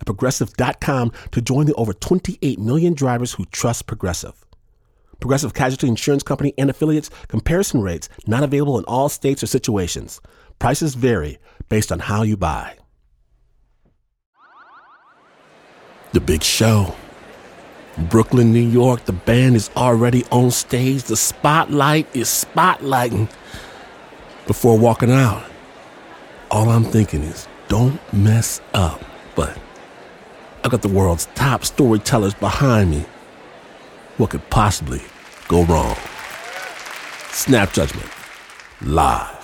at progressive.com to join the over 28 million drivers who trust Progressive. Progressive Casualty Insurance Company and affiliates comparison rates not available in all states or situations. Prices vary based on how you buy. The big show. Brooklyn, New York, the band is already on stage. The spotlight is spotlighting. Before walking out, all I'm thinking is don't mess up. But I got the world's top storytellers behind me. What could possibly go wrong? Snap Judgment, live.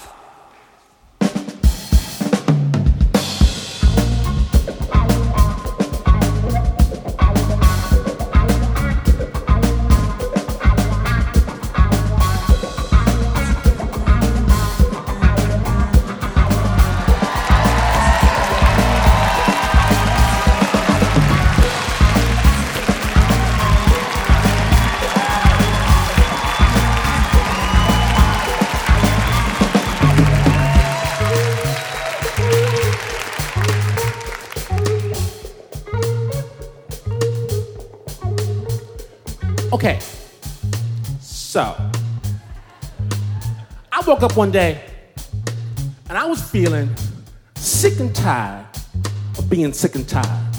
Up one day and I was feeling sick and tired of being sick and tired.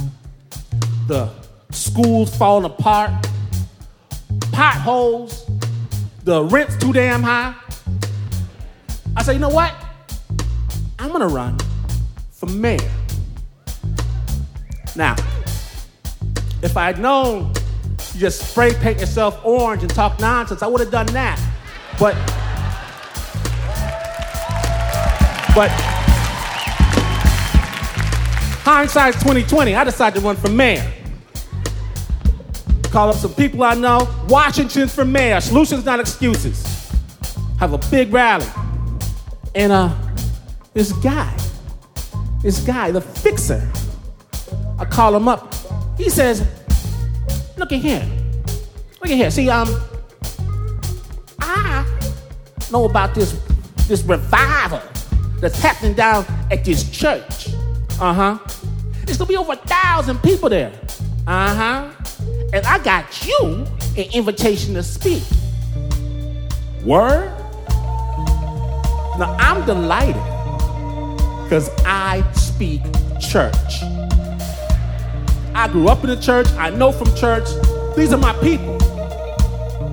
The school's falling apart, potholes, the rent's too damn high. I said, you know what? I'm gonna run for mayor. Now, if I had known you just spray paint yourself orange and talk nonsense, I would have done that. But, but, hindsight's 2020. I decided to run for mayor. Call up some people I know. Washington's for mayor. Solutions, not excuses. Have a big rally. And uh, this guy, this guy, the fixer, I call him up. He says, Look at here. Look at here. See, um, I know about this this revival that's happening down at this church. Uh huh. There's gonna be over a thousand people there. Uh huh. And I got you an invitation to speak. Word? Now I'm delighted because I speak church. I grew up in the church. I know from church. These are my people.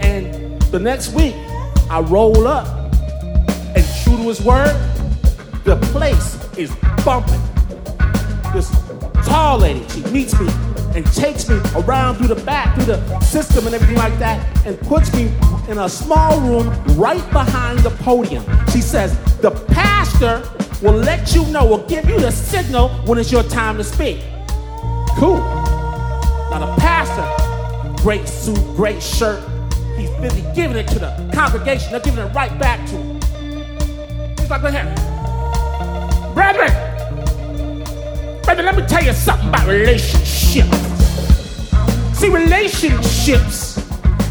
And the next week, I roll up, and true to his word, the place is bumping. This tall lady, she meets me and takes me around through the back, through the system and everything like that, and puts me in a small room right behind the podium. She says, The pastor will let you know, will give you the signal when it's your time to speak. Cool. Now the pastor, great suit, great shirt. He's busy giving it to the congregation. They're giving it right back to him. He's like, look here. Brethren, brethren, let me tell you something about relationships. See, relationships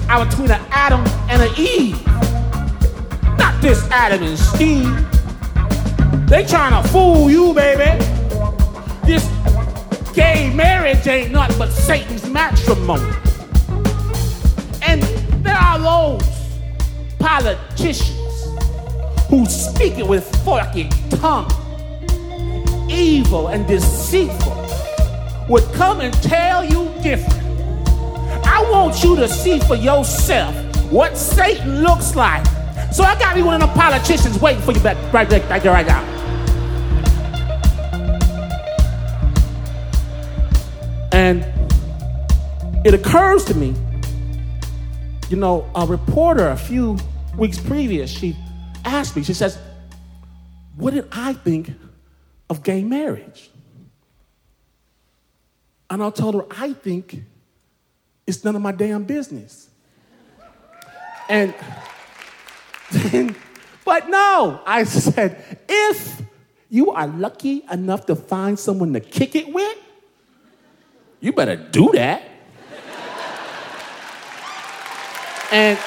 are between an Adam and an Eve. Not this Adam and Steve. They trying to fool you, baby. This Gay marriage ain't nothing but Satan's matrimony. And there are those politicians who speak it with forky tongue, evil and deceitful, would come and tell you different. I want you to see for yourself what Satan looks like. So I got me one of them politicians waiting for you back right there, right there, right now. And it occurs to me, you know, a reporter a few weeks previous, she asked me, she says, What did I think of gay marriage? And I told her, I think it's none of my damn business. And then, but no, I said, if you are lucky enough to find someone to kick it with, you better do that. and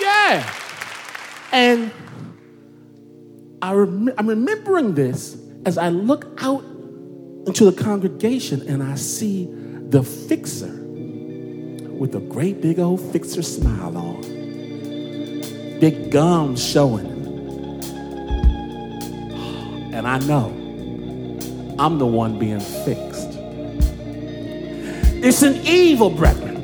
yeah. And I rem- I'm remembering this as I look out into the congregation and I see the fixer with a great big old fixer smile on, big gums showing. And I know I'm the one being fixed. It's an evil, brethren.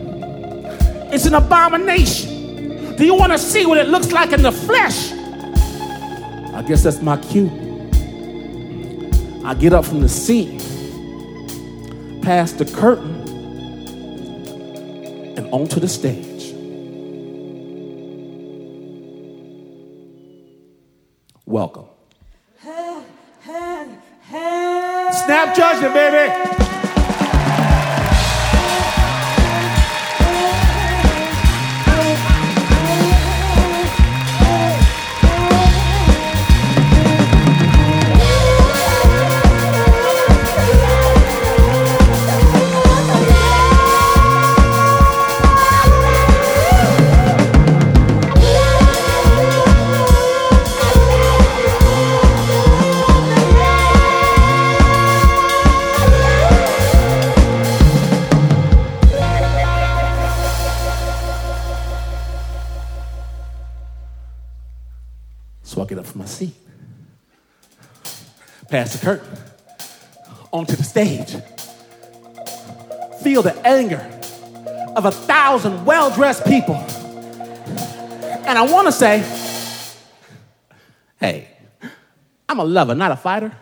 It's an abomination. Do you want to see what it looks like in the flesh? I guess that's my cue. I get up from the seat, past the curtain, and onto the stage. Welcome. Snap judgment, baby. The curtain, onto the stage, feel the anger of a thousand well dressed people. And I want to say, hey, I'm a lover, not a fighter.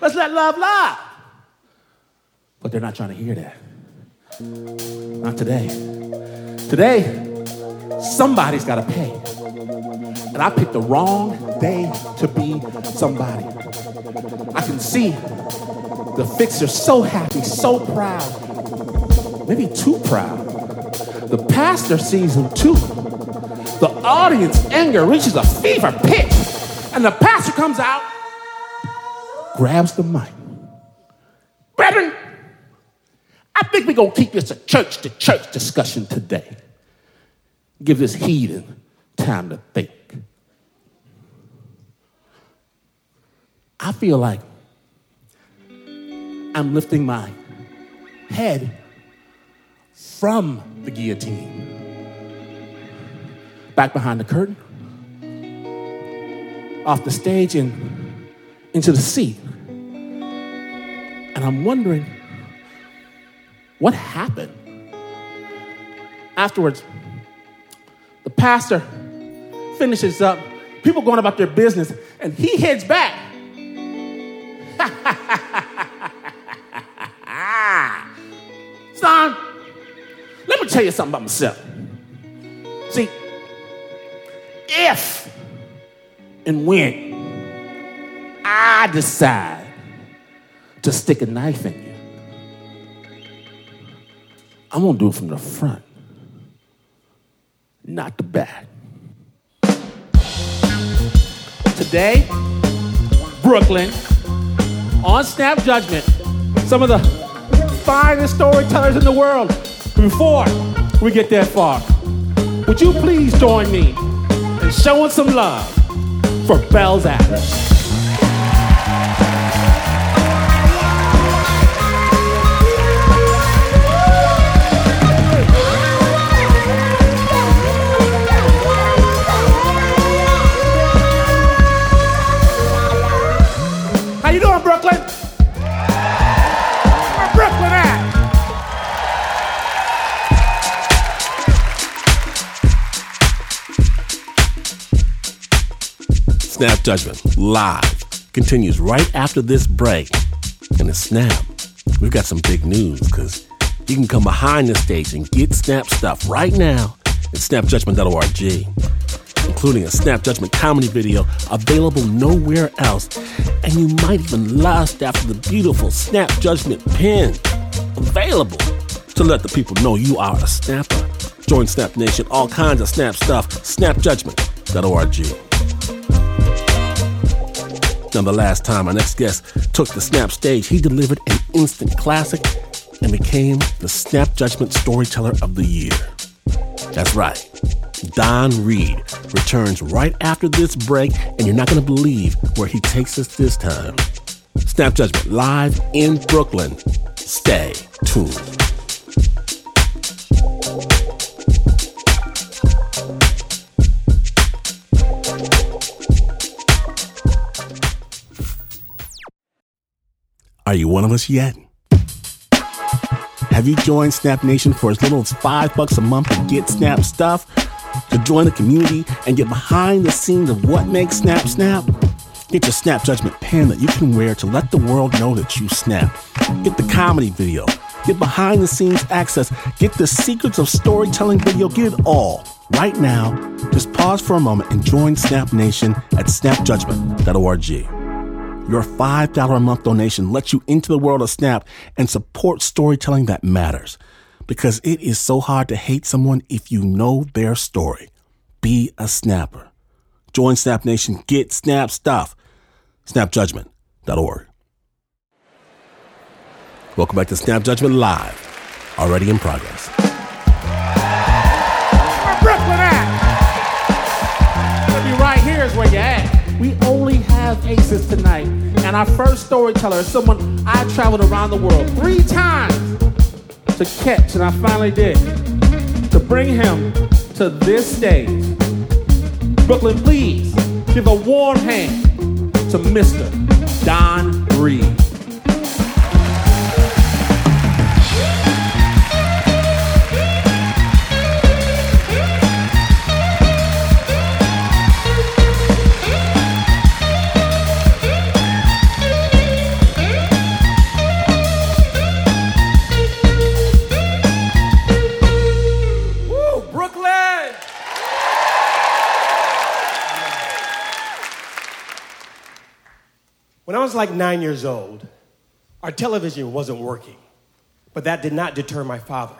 Let's let love lie. But they're not trying to hear that. Not today. Today, somebody's got to pay. And I picked the wrong day to be somebody. I can see the fixer so happy, so proud, maybe too proud. The pastor sees him too. The audience anger reaches a fever pitch, and the pastor comes out, grabs the mic. Brethren, I think we're gonna keep this a church to church discussion today. Give this heathen time to think. I feel like I'm lifting my head from the guillotine. Back behind the curtain, off the stage, and into the seat. And I'm wondering what happened. Afterwards, the pastor finishes up, people going about their business, and he heads back. Tell you something about myself. See, if and when I decide to stick a knife in you, I'm gonna do it from the front, not the back. Today, Brooklyn, on Snap Judgment, some of the finest storytellers in the world. Before we get that far, would you please join me in showing some love for Bell's Adams? Snap Judgment live continues right after this break. And it's Snap. We've got some big news because you can come behind the stage and get Snap stuff right now at snapjudgment.org. including a Snap Judgment comedy video available nowhere else. And you might even lust after the beautiful Snap Judgment pin available to let the people know you are a snapper. Join Snap Nation, all kinds of snap stuff, snapjudgment.org. Now, the last time our next guest took the Snap stage, he delivered an instant classic and became the Snap Judgment Storyteller of the Year. That's right. Don Reed returns right after this break, and you're not going to believe where he takes us this time. Snap Judgment live in Brooklyn. Stay tuned. Are you one of us yet? Have you joined Snap Nation for as little as five bucks a month to get Snap stuff? To join the community and get behind the scenes of what makes Snap Snap? Get your Snap Judgment pen that you can wear to let the world know that you snap. Get the comedy video. Get behind the scenes access. Get the secrets of storytelling video. Get it all. Right now, just pause for a moment and join Snap Nation at snapjudgment.org. Your $5 a month donation lets you into the world of Snap and support storytelling that matters. Because it is so hard to hate someone if you know their story. Be a snapper. Join Snap Nation. Get Snap stuff. SnapJudgment.org. Welcome back to Snap Judgment Live. Already in progress. Where Brooklyn at? Gonna be right here is where you at. We only have aces tonight, and our first storyteller is someone I traveled around the world three times to catch, and I finally did. To bring him to this stage. Brooklyn, please give a warm hand to Mr. Don Reed. Like nine years old, our television wasn't working, but that did not deter my father.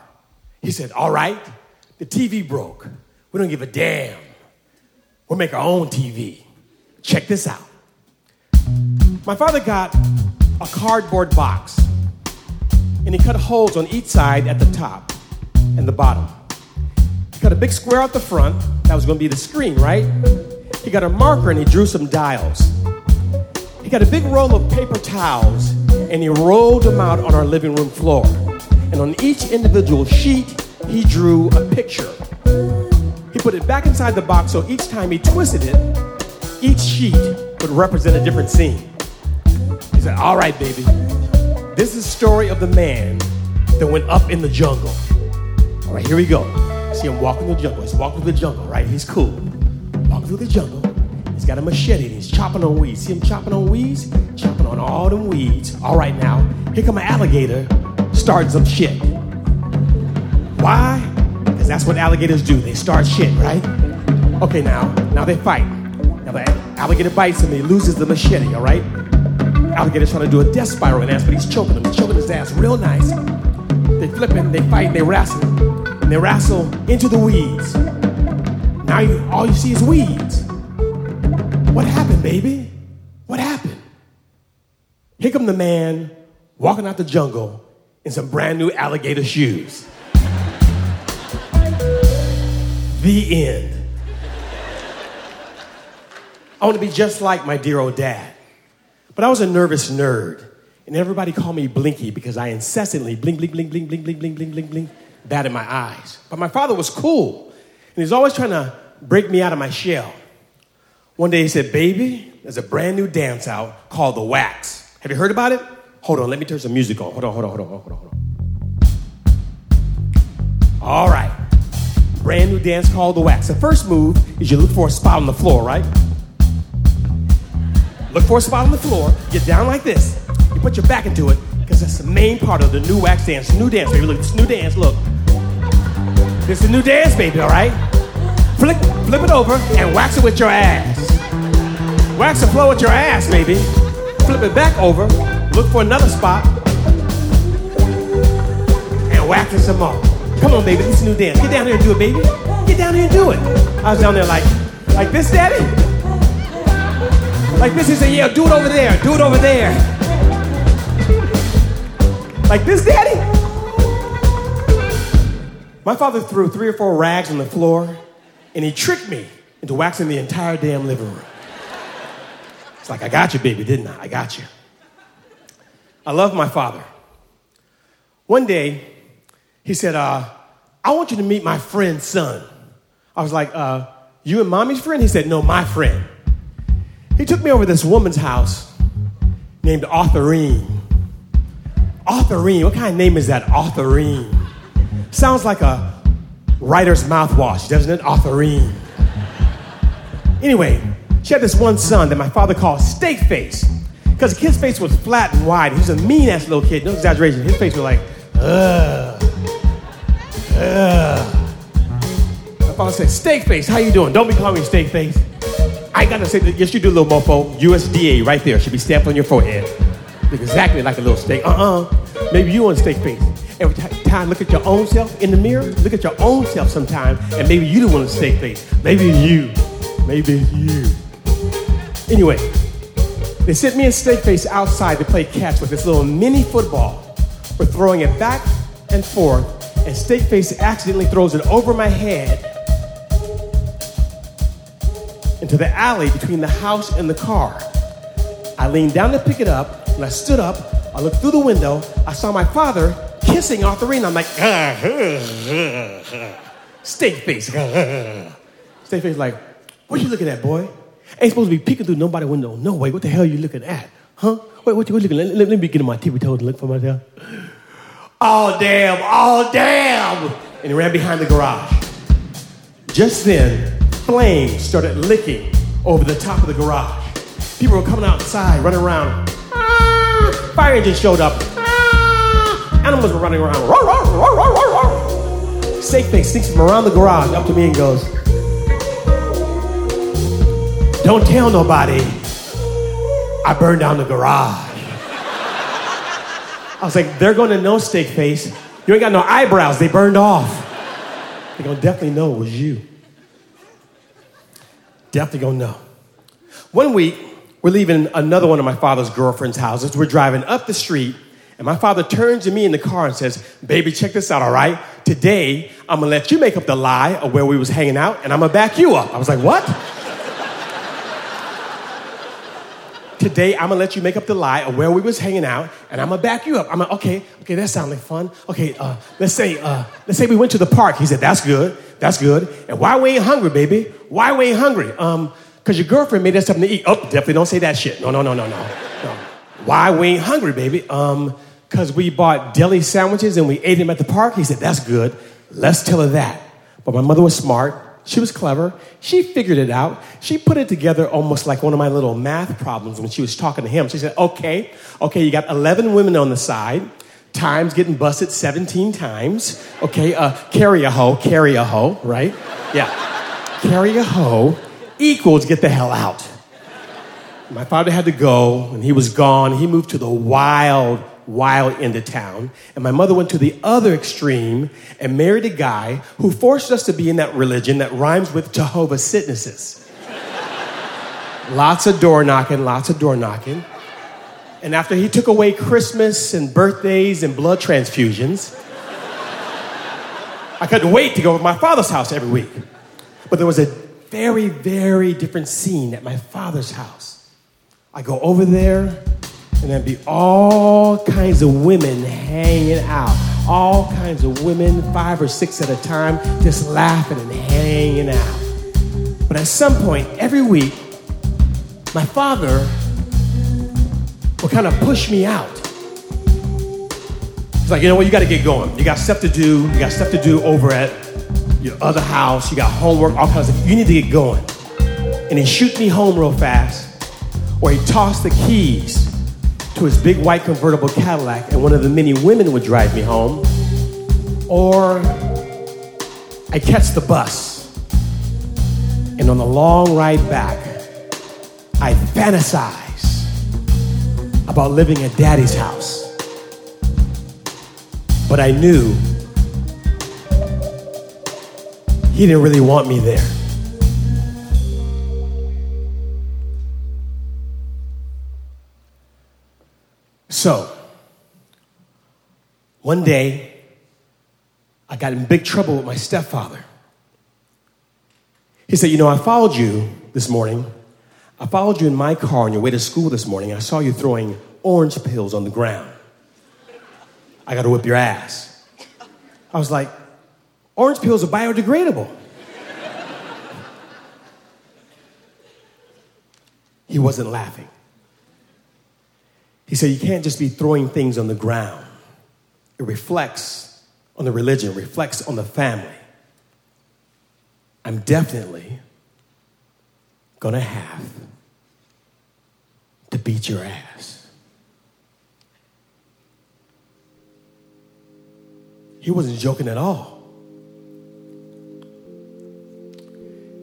He said, All right, the TV broke. We don't give a damn. We'll make our own TV. Check this out. My father got a cardboard box, and he cut holes on each side at the top and the bottom. He cut a big square out the front, that was gonna be the screen, right? He got a marker and he drew some dials. He got a big roll of paper towels and he rolled them out on our living room floor. And on each individual sheet, he drew a picture. He put it back inside the box so each time he twisted it, each sheet would represent a different scene. He said, All right, baby, this is the story of the man that went up in the jungle. All right, here we go. See him walking the jungle. He's walking through the jungle, right? He's cool. Walking through the jungle. He's got a machete and he's chopping on weeds. See him chopping on weeds? Chopping on all them weeds. All right, now, here come an alligator starting some shit. Why? Because that's what alligators do. They start shit, right? Okay, now, now they fight. Now the alligator bites him, he loses the machete, all right? Alligator's trying to do a death spiral in ass, but he's choking him. He's choking his ass real nice. They flip him, they fight, and they wrestle. And they wrestle into the weeds. Now you, all you see is weeds. What happened, baby? What happened? Here come the man walking out the jungle in some brand new alligator shoes. The end. I want to be just like my dear old dad. But I was a nervous nerd, and everybody called me Blinky because I incessantly blink, blink, blink, blink, blink, blink, blink, blink, blink, blink, bat in my eyes. But my father was cool, and he was always trying to break me out of my shell. One day he said, Baby, there's a brand new dance out called The Wax. Have you heard about it? Hold on, let me turn some music on. Hold on, hold on, hold on, hold on, hold on. All right. Brand new dance called The Wax. The first move is you look for a spot on the floor, right? Look for a spot on the floor, get down like this. You put your back into it, because that's the main part of the new wax dance. New dance, baby. Look, this new dance, look. This is the new dance, baby, all right? Flick, flip it over, and wax it with your ass. Wax the floor with your ass, maybe. Flip it back over, look for another spot, and wax it some more. Come on, baby, this is a new dance. Get down here and do it, baby. Get down here and do it. I was down there like, like this, daddy? Like this, he said, yeah, do it over there, do it over there. Like this, daddy? My father threw three or four rags on the floor, and he tricked me into waxing the entire damn living room. It's like, I got you, baby, didn't I? I got you. I love my father. One day, he said, uh, I want you to meet my friend's son. I was like, uh, You and mommy's friend? He said, No, my friend. He took me over this woman's house named Authorine. Authorine, what kind of name is that? Authorine. Sounds like a writer's mouthwash, doesn't it? Authorine. Anyway, she had this one son that my father called Steak Face. Because the kid's face was flat and wide. He was a mean ass little kid, no exaggeration. His face was like, ugh. Ugh. My father said, Steak Face, how you doing? Don't be calling me Steak Face. I gotta say. Yes, you do, little mofo. USDA right there. Should be stamped on your forehead. Exactly like a little steak. Uh-uh. Maybe you want steak face. Every time, look at your own self in the mirror. Look at your own self sometime, and maybe you don't want to steak face. Maybe you. Maybe you. Anyway, they sent me and steak face outside to play catch with this little mini football. We're throwing it back and forth, and steak face accidentally throws it over my head into the alley between the house and the car. I leaned down to pick it up, and I stood up. I looked through the window. I saw my father kissing Authorine. I'm like, steak face. steak face, like, what you looking at, boy? Ain't supposed to be peeking through nobody window. No way. What the hell are you looking at? Huh? Wait, what you, you looking at? Let, let me get on my tippy toes and look for myself. Oh, damn. Oh, damn. And he ran behind the garage. Just then, flames started licking over the top of the garage. People were coming outside, running around. Ah! Fire engine showed up. Animals were running around. Roar, roar, roar, roar, roar, roar. Steak face sneaks from around the garage up to me and goes, Don't tell nobody. I burned down the garage. I was like, they're gonna know, steak face. You ain't got no eyebrows, they burned off. They're gonna definitely know it was you. Definitely gonna know. One week, we're leaving another one of my father's girlfriend's houses. We're driving up the street, and my father turns to me in the car and says, Baby, check this out, all right? Today, I'm gonna let you make up the lie of where we was hanging out, and I'm gonna back you up. I was like, What? Today, I'm gonna let you make up the lie of where we was hanging out, and I'm gonna back you up. I'm like, okay, okay, that sounds like fun. Okay, uh, let's say, uh, let's say we went to the park. He said, that's good, that's good. And why we ain't hungry, baby? Why we ain't hungry? Um, cause your girlfriend made us something to eat. Oh, definitely don't say that shit. No, no, no, no, no. no. Why we ain't hungry, baby? Um, cause we bought deli sandwiches and we ate them at the park. He said, that's good. Let's tell her that. But my mother was smart. She was clever. She figured it out. She put it together almost like one of my little math problems when she was talking to him. She said, okay, okay, you got 11 women on the side. Times getting busted 17 times. Okay, uh, carry a hoe, carry a hoe, right? Yeah. carry a hoe equals get the hell out. My father had to go, and he was gone. He moved to the wild, wild in the town. And my mother went to the other extreme and married a guy who forced us to be in that religion that rhymes with Jehovah's Witnesses. lots of door knocking, lots of door knocking. And after he took away Christmas and birthdays and blood transfusions, I couldn't wait to go to my father's house every week. But there was a very, very different scene at my father's house. I go over there, and there'd be all kinds of women hanging out. All kinds of women, five or six at a time, just laughing and hanging out. But at some point, every week, my father would kind of push me out. He's like, you know what, you got to get going. You got stuff to do. You got stuff to do over at your other house. You got homework, all kinds of. You need to get going. And he shoot me home real fast, or he tossed the keys to his big white convertible Cadillac, and one of the many women would drive me home, or I catch the bus. And on the long ride back, I fantasize about living at daddy's house. But I knew he didn't really want me there. So, one day, I got in big trouble with my stepfather. He said, You know, I followed you this morning. I followed you in my car on your way to school this morning. I saw you throwing orange pills on the ground. I got to whip your ass. I was like, Orange pills are biodegradable. he wasn't laughing. He said, You can't just be throwing things on the ground. It reflects on the religion, reflects on the family. I'm definitely gonna have to beat your ass. He wasn't joking at all.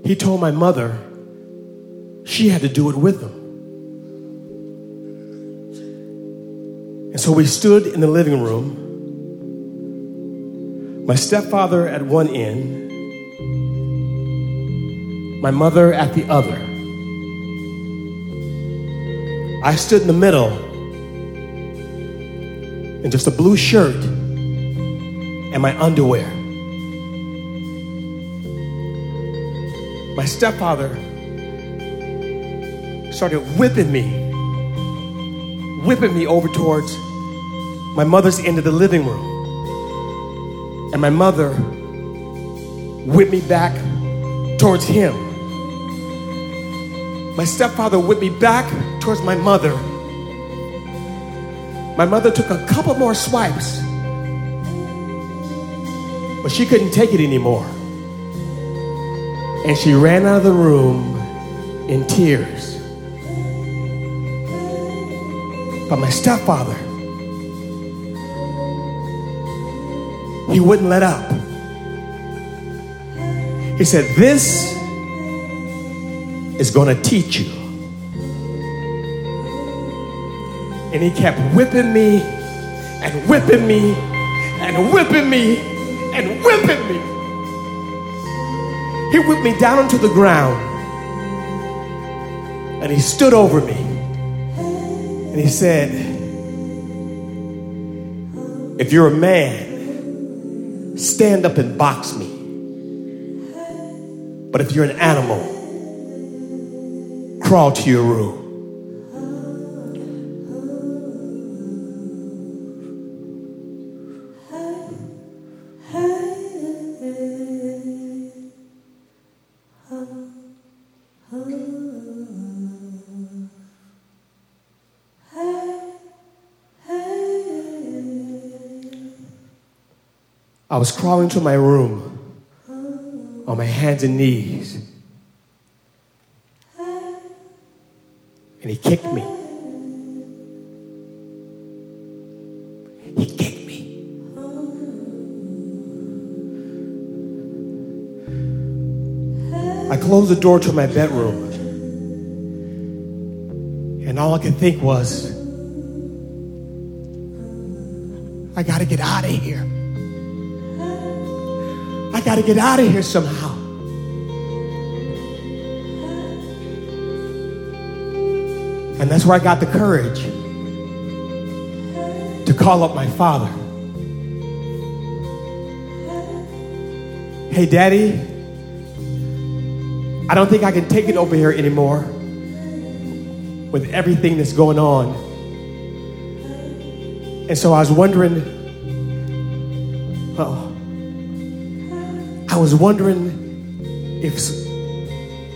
He told my mother she had to do it with him. So we stood in the living room, my stepfather at one end, my mother at the other. I stood in the middle in just a blue shirt and my underwear. My stepfather started whipping me, whipping me over towards my mother's into the living room. And my mother whipped me back towards him. My stepfather whipped me back towards my mother. My mother took a couple more swipes, but she couldn't take it anymore. And she ran out of the room in tears. But my stepfather, he wouldn't let up. He said, This is going to teach you. And he kept whipping me and whipping me and whipping me and whipping me. He whipped me down onto the ground and he stood over me and he said, If you're a man, stand up and box me. But if you're an animal, crawl to your room. I was crawling to my room on my hands and knees. And he kicked me. He kicked me. I closed the door to my bedroom. And all I could think was, I gotta get out of here. I got to get out of here somehow. And that's where I got the courage to call up my father. Hey, daddy, I don't think I can take it over here anymore with everything that's going on. And so I was wondering, oh, I was wondering if,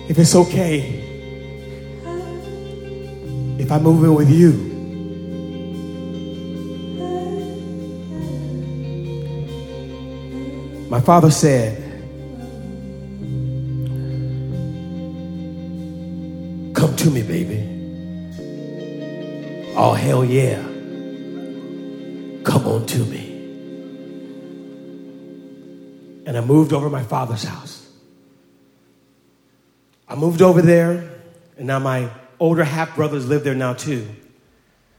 if it's okay if I move in with you. My father said, Come to me, baby. Oh, hell yeah. Come on to me and I moved over my father's house. I moved over there, and now my older half brothers live there now too.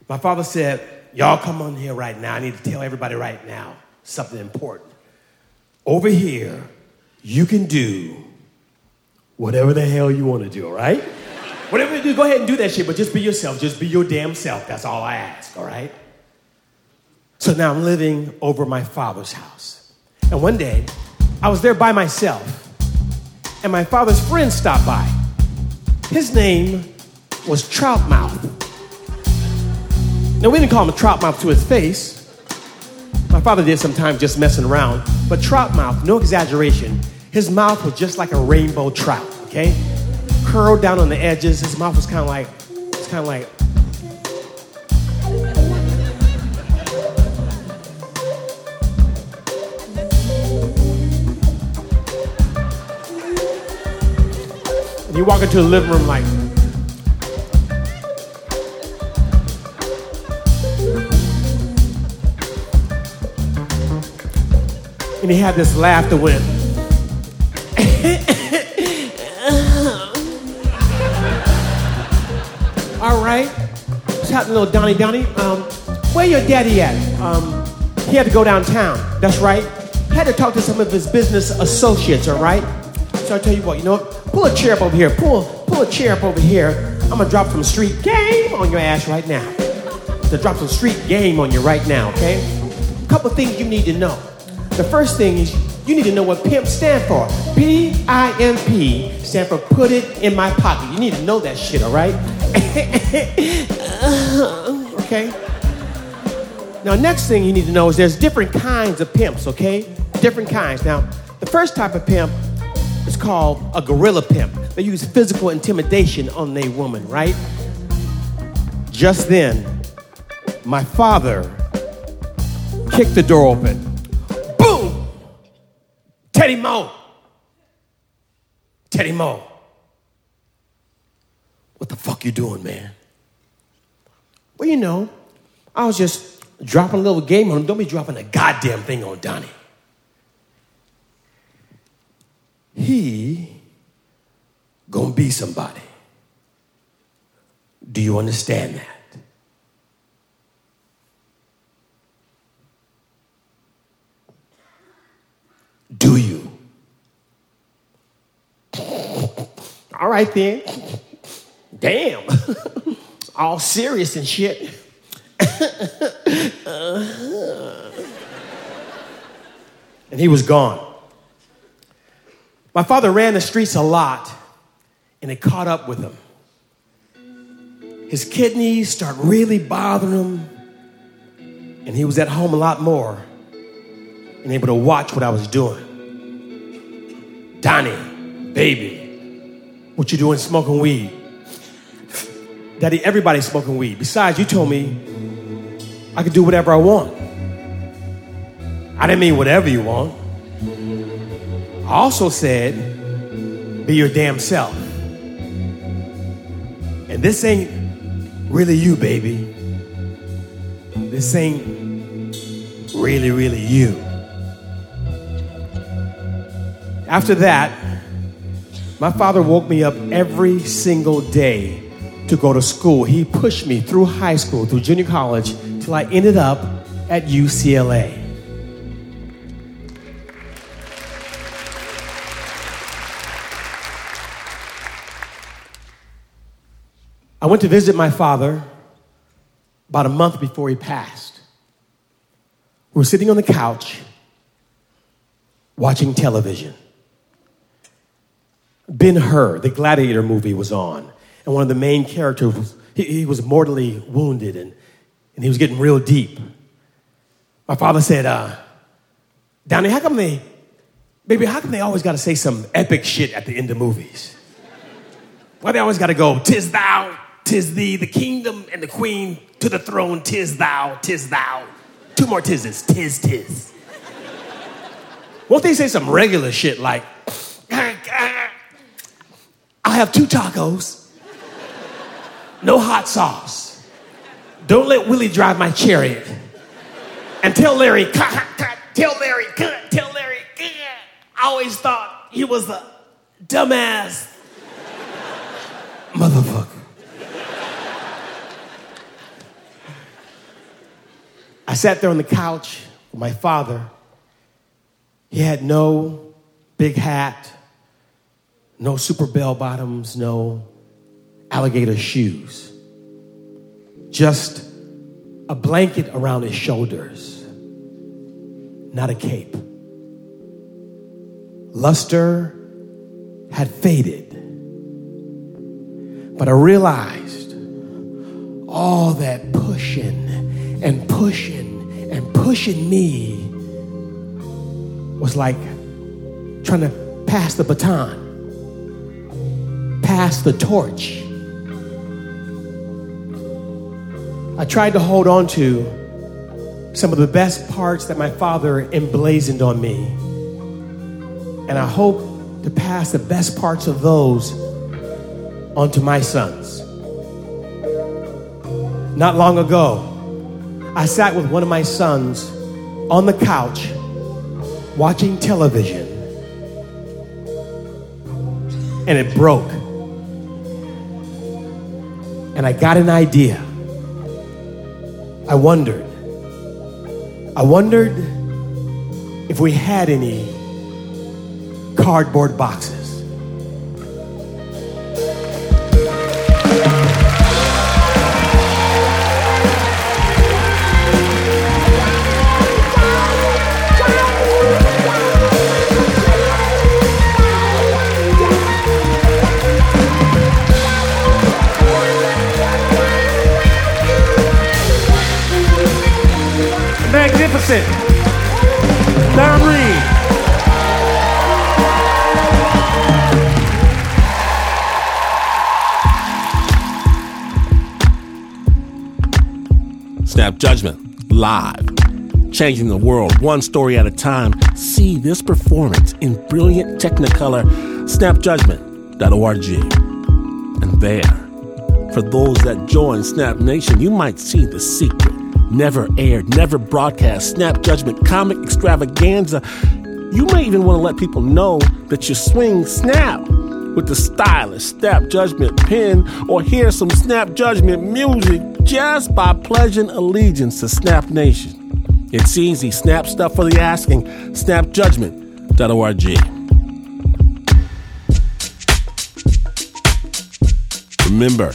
My father said, Y'all come on here right now. I need to tell everybody right now something important. Over here, you can do whatever the hell you want to do, all right? Whatever you do, go ahead and do that shit, but just be yourself. Just be your damn self. That's all I ask, all right? So now I'm living over my father's house. And one day, I was there by myself, and my father's friend stopped by. His name was Troutmouth. Now, we didn't call him a Troutmouth to his face. My father did sometimes just messing around, but Troutmouth, no exaggeration, his mouth was just like a rainbow trout, okay? Curled down on the edges. His mouth was kind of like, it's kind of like, you walk into the living room like, and he had this laugh that went, All right. What's happening, little Donnie Donnie? Um, where your daddy at? Um, he had to go downtown. That's right. He had to talk to some of his business associates, all right? So I tell you what, you know what? Pull a chair up over here. Pull, pull a chair up over here. I'm gonna drop some street game on your ass right now. To drop some street game on you right now, okay? A couple things you need to know. The first thing is you need to know what pimp stand for. P-I-M-P stand for put it in my pocket. You need to know that shit, all right? okay? Now, next thing you need to know is there's different kinds of pimps, okay? Different kinds. Now, the first type of pimp is called a gorilla pimp. They use physical intimidation on a woman, right? Just then, my father kicked the door open. Boom! Teddy Mo. Teddy Mo. What the fuck you doing, man? Well, you know, I was just dropping a little game on him. Don't be dropping a goddamn thing on Donnie. He gonna be somebody. Do you understand that? Do you? All right then. Damn. All serious and shit. and he was gone. My father ran the streets a lot, and it caught up with him. His kidneys start really bothering him, and he was at home a lot more and able to watch what I was doing. Donnie, baby, what you doing smoking weed? Daddy, everybody's smoking weed. Besides, you told me I could do whatever I want. I didn't mean whatever you want. Also said, be your damn self. And this ain't really you, baby. This ain't really, really you. After that, my father woke me up every single day to go to school. He pushed me through high school, through junior college, till I ended up at UCLA. I went to visit my father about a month before he passed. We were sitting on the couch watching television. Ben Hur, the Gladiator movie, was on. And one of the main characters, was, he, he was mortally wounded and, and he was getting real deep. My father said, uh, Downey, how come they, baby, how come they always got to say some epic shit at the end of movies? Why they always got to go, tis thou, tis thee, the kingdom and the queen to the throne, tis thou, tis thou. Two more tises, tis, tis. Won't they say some regular shit like, I'll have two tacos, no hot sauce. Don't let Willie drive my chariot. And tell Larry, tell Larry, tell Larry. I always thought he was a dumbass. motherfucker. I sat there on the couch with my father. He had no big hat, no super bell bottoms, no alligator shoes. Just a blanket around his shoulders, not a cape. Luster had faded, but I realized all that pushing and pushing and pushing me was like trying to pass the baton, pass the torch. I tried to hold on to some of the best parts that my father emblazoned on me. And I hope to pass the best parts of those onto my sons. Not long ago, I sat with one of my sons on the couch watching television, and it broke. And I got an idea. I wondered. I wondered if we had any cardboard boxes. Changing the world one story at a time. See this performance in brilliant Technicolor, snapjudgment.org. And there, for those that join Snap Nation, you might see the secret. Never aired, never broadcast, Snap Judgment comic extravaganza. You may even want to let people know that you swing snap with the stylish Snap Judgment pen or hear some Snap Judgment music just by pledging allegiance to Snap Nation. It's easy. Snap stuff for the asking. Snapjudgment.org. Remember,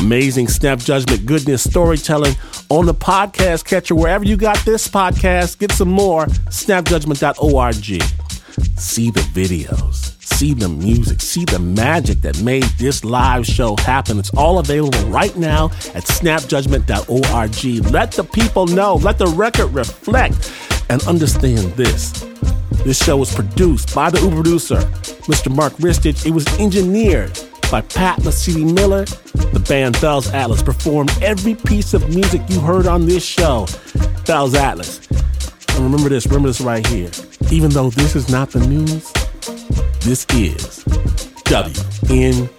amazing Snap Judgment goodness storytelling on the podcast catcher. Wherever you got this podcast, get some more. Snapjudgment.org. See the videos, see the music, see the magic that made this live show happen. It's all available right now at snapjudgment.org. Let the people know, let the record reflect, and understand this. This show was produced by the Uber producer, Mr. Mark Ristich. It was engineered by Pat Mesiti Miller. The band Bells Atlas performed every piece of music you heard on this show. Bells Atlas. And remember this, remember this right here. Even though this is not the news, this is WNYC.